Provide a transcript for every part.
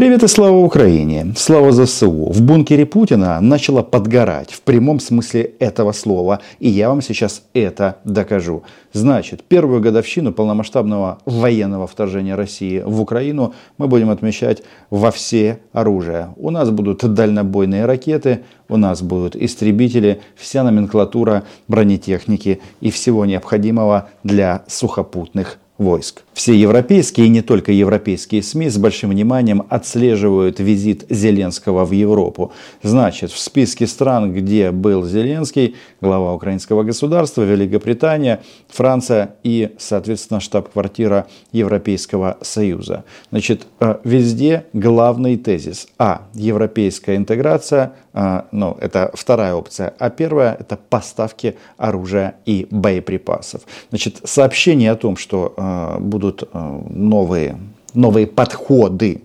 Привет и слава Украине! Слава ЗСУ! В бункере Путина начало подгорать в прямом смысле этого слова. И я вам сейчас это докажу. Значит, первую годовщину полномасштабного военного вторжения России в Украину мы будем отмечать во все оружия. У нас будут дальнобойные ракеты, у нас будут истребители, вся номенклатура бронетехники и всего необходимого для сухопутных войск. Все европейские и не только европейские СМИ с большим вниманием отслеживают визит Зеленского в Европу. Значит, в списке стран, где был Зеленский, глава украинского государства, Великобритания, Франция и, соответственно, штаб-квартира Европейского Союза. Значит, э, везде главный тезис. А. Европейская интеграция. А, ну, это вторая опция. А первая – это поставки оружия и боеприпасов. Значит, сообщение о том, что э, будут э, новые, новые подходы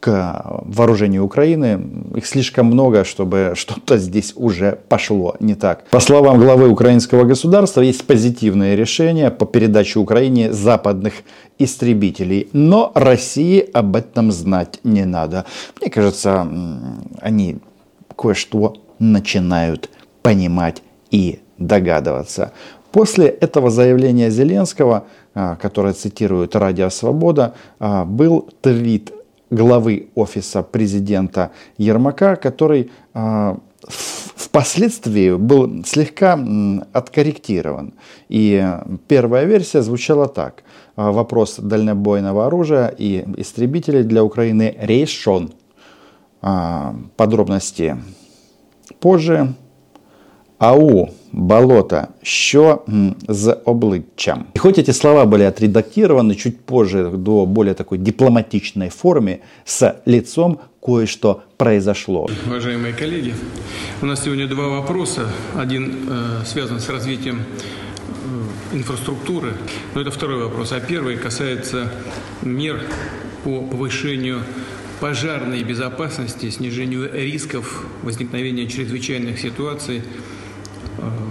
к вооружению Украины. Их слишком много, чтобы что-то здесь уже пошло не так. По словам главы украинского государства, есть позитивные решения по передаче Украине западных истребителей. Но России об этом знать не надо. Мне кажется, они кое-что начинают понимать и догадываться. После этого заявления Зеленского, которое цитирует Радио Свобода, а, был твит главы офиса президента Ермака, который а, впоследствии был слегка откорректирован. И первая версия звучала так. Вопрос дальнобойного оружия и истребителей для Украины решен. Подробности позже. АУ болото, що з обличчям. И хоть эти слова были отредактированы чуть позже до более такой дипломатичной форме, с лицом кое-что произошло. Уважаемые коллеги, у нас сегодня два вопроса. Один э, связан с развитием э, инфраструктуры, но это второй вопрос. А первый касается мер по повышению пожарной безопасности, снижению рисков возникновения чрезвычайных ситуаций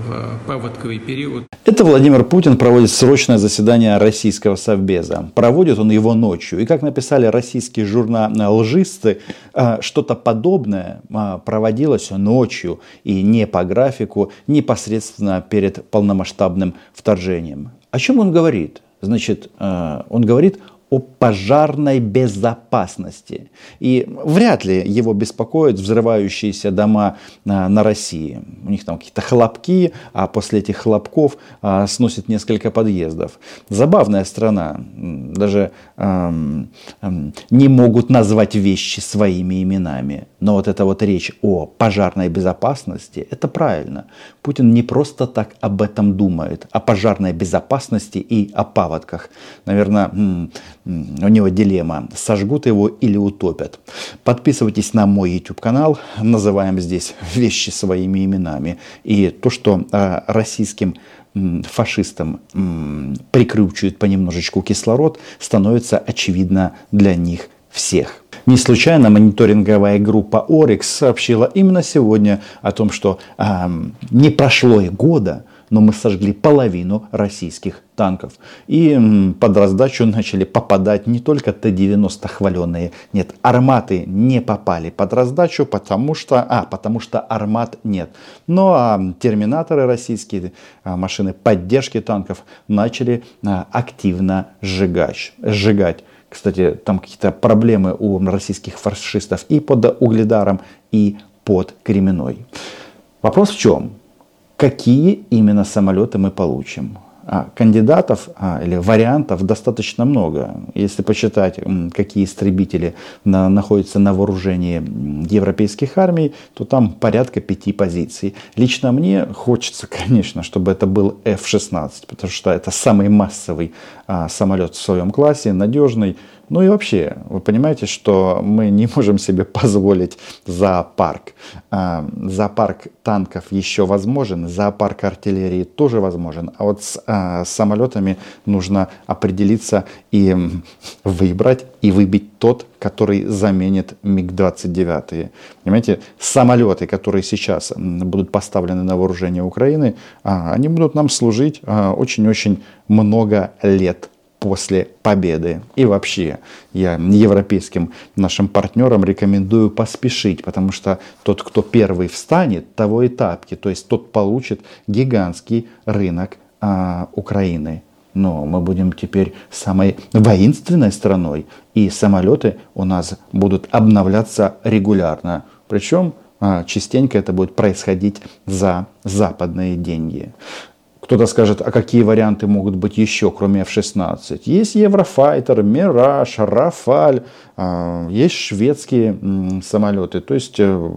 в паводковый период. Это Владимир Путин проводит срочное заседание российского совбеза. Проводит он его ночью. И как написали российские журналисты, а, что-то подобное проводилось ночью и не по графику, непосредственно перед полномасштабным вторжением. О чем он говорит? Значит, он говорит о пожарной безопасности. И вряд ли его беспокоят взрывающиеся дома а, на России. У них там какие-то хлопки, а после этих хлопков а, сносит несколько подъездов. Забавная страна. Даже эм, эм, не могут назвать вещи своими именами. Но вот эта вот речь о пожарной безопасности, это правильно. Путин не просто так об этом думает, о пожарной безопасности и о паводках. Наверное, у него дилемма, сожгут его или утопят. Подписывайтесь на мой YouTube канал, называем здесь вещи своими именами. И то, что э, российским фашистам прикручивают понемножечку кислород, становится очевидно для них всех. Не случайно мониторинговая группа Орикс сообщила именно сегодня о том, что э, не прошло и года, но мы сожгли половину российских танков. И под раздачу начали попадать не только Т-90 хваленые, нет, арматы не попали под раздачу, потому что, а, потому что армат нет. Но а, терминаторы российские, а, машины поддержки танков начали а, активно сжигать. сжигать. Кстати, там какие-то проблемы у российских фашистов и под Угледаром, и под Кременной. Вопрос в чем? Какие именно самолеты мы получим. А, кандидатов а, или вариантов достаточно много. Если посчитать, какие истребители на, находятся на вооружении европейских армий, то там порядка пяти позиций. Лично мне хочется, конечно, чтобы это был F-16, потому что это самый массовый а, самолет в своем классе, надежный, ну и вообще, вы понимаете, что мы не можем себе позволить зоопарк. А, зоопарк танков еще возможен, зоопарк артиллерии тоже возможен, а вот с а, самолетами нужно определиться и выбрать и выбить тот, который заменит МиГ-29. Понимаете, самолеты, которые сейчас будут поставлены на вооружение Украины, а, они будут нам служить очень-очень много лет после победы. И вообще, я европейским нашим партнерам рекомендую поспешить, потому что тот, кто первый встанет, того и тапки, то есть тот получит гигантский рынок а, Украины. Но мы будем теперь самой воинственной страной, и самолеты у нас будут обновляться регулярно. Причем а, частенько это будет происходить за западные деньги. Кто-то скажет, а какие варианты могут быть еще, кроме F-16? Есть Еврофайтер, Мираж, Рафаль, а, есть шведские самолеты. То есть э,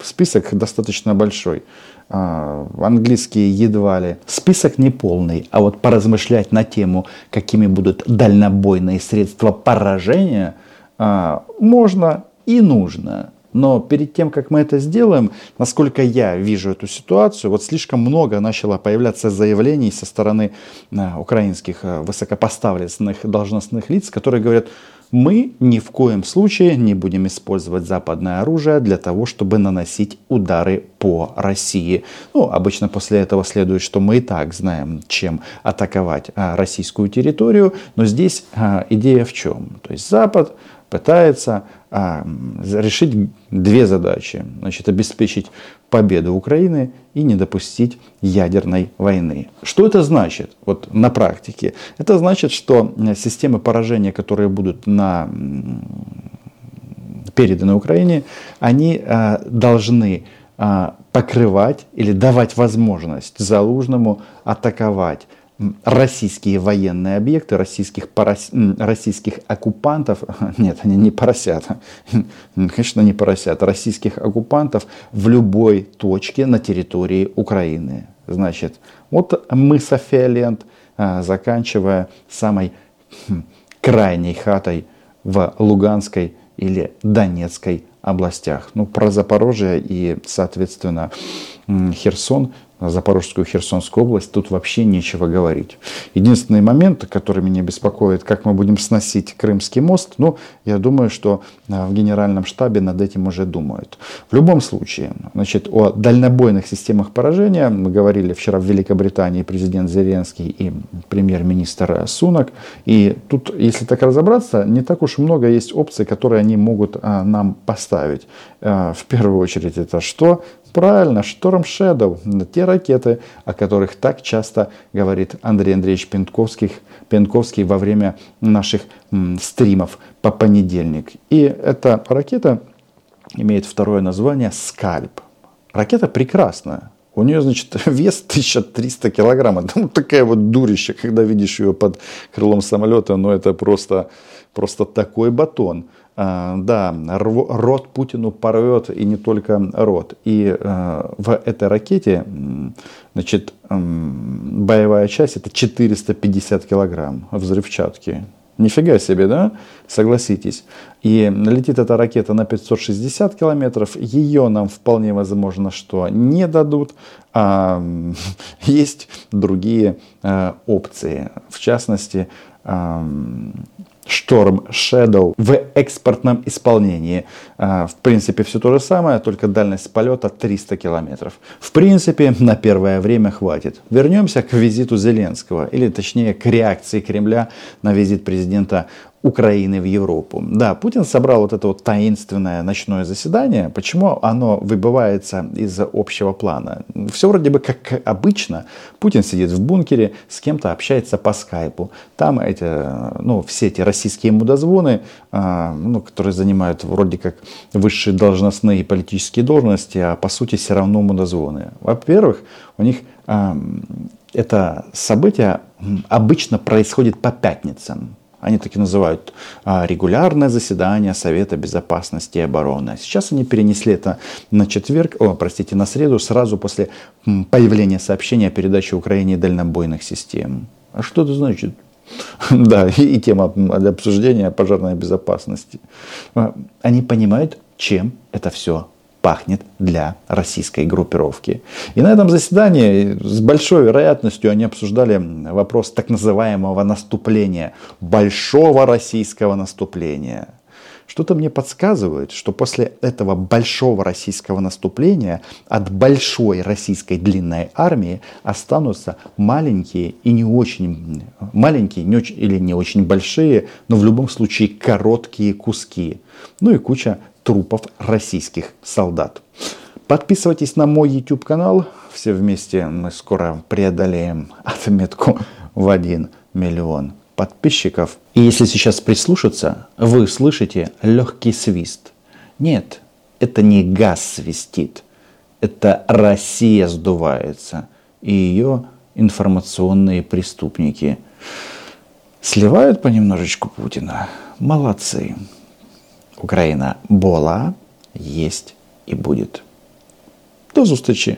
список достаточно большой. А, английские едва ли. Список не полный, а вот поразмышлять на тему, какими будут дальнобойные средства поражения, а, можно и нужно. Но перед тем, как мы это сделаем, насколько я вижу эту ситуацию, вот слишком много начало появляться заявлений со стороны э, украинских э, высокопоставленных должностных лиц, которые говорят, мы ни в коем случае не будем использовать западное оружие для того, чтобы наносить удары по России. Ну, обычно после этого следует, что мы и так знаем, чем атаковать э, российскую территорию, но здесь идея в чем? То есть Запад пытается а, решить две задачи. Значит, обеспечить победу Украины и не допустить ядерной войны. Что это значит вот, на практике? Это значит, что системы поражения, которые будут на, переданы Украине, они а, должны а, покрывать или давать возможность Залужному атаковать российские военные объекты, российских, порос... российских оккупантов, нет, они не поросят, конечно, не поросят, российских оккупантов в любой точке на территории Украины. Значит, вот мыса Фиолент, а, заканчивая самой хм, крайней хатой в Луганской или Донецкой областях. Ну, про Запорожье и, соответственно, Херсон Запорожскую Херсонскую область, тут вообще нечего говорить. Единственный момент, который меня беспокоит, как мы будем сносить Крымский мост, ну, я думаю, что а, в генеральном штабе над этим уже думают. В любом случае, значит, о дальнобойных системах поражения мы говорили вчера в Великобритании президент Зеленский и премьер-министр Сунок. И тут, если так разобраться, не так уж много есть опций, которые они могут а, нам поставить. А, в первую очередь это что? Правильно, Шторм Shadow, те ракеты, о которых так часто говорит Андрей Андреевич Пентковский, Пенковский во время наших м, стримов по понедельник. И эта ракета имеет второе название «Скальп». Ракета прекрасная. У нее, значит, вес 1300 килограмм. Ну, такая вот дурища, когда видишь ее под крылом самолета, ну, это просто, просто такой батон. А, да, рот Путину порвет, и не только рот. И э, в этой ракете, значит, боевая часть это 450 килограмм взрывчатки. Нифига себе, да? Согласитесь. И летит эта ракета на 560 километров. Ее нам вполне возможно, что не дадут. А, есть другие а, опции. В частности, Storm Shadow в экспортном исполнении. А, в принципе, все то же самое, только дальность полета 300 километров. В принципе, на первое время хватит. Вернемся к визиту Зеленского, или точнее к реакции Кремля на визит президента Украины в Европу. Да, Путин собрал вот это вот таинственное ночное заседание. Почему оно выбывается из общего плана? Все вроде бы как обычно. Путин сидит в бункере, с кем-то общается по скайпу. Там эти, ну, все эти российские мудозвоны, а, ну, которые занимают вроде как высшие должностные и политические должности, а по сути все равно мудозвоны. Во-первых, у них это событие обычно происходит по пятницам. Они таки называют а, регулярное заседание Совета Безопасности и Обороны. Сейчас они перенесли это на четверг, о, простите, на среду, сразу после появления сообщения о передаче Украине дальнобойных систем. А что это значит? Да, и тема для обсуждения пожарной безопасности. А, они понимают, чем это все пахнет для российской группировки. И на этом заседании с большой вероятностью они обсуждали вопрос так называемого наступления, большого российского наступления. Что-то мне подсказывает, что после этого большого российского наступления от большой российской длинной армии останутся маленькие и не очень маленькие не очень, или не очень большие, но в любом случае короткие куски. Ну и куча трупов российских солдат. Подписывайтесь на мой YouTube канал. Все вместе мы скоро преодолеем отметку в 1 миллион подписчиков. И если сейчас прислушаться, вы слышите легкий свист. Нет, это не газ свистит, это Россия сдувается. И ее информационные преступники сливают понемножечку Путина. Молодцы. Украина была, есть и будет. До зустрічі!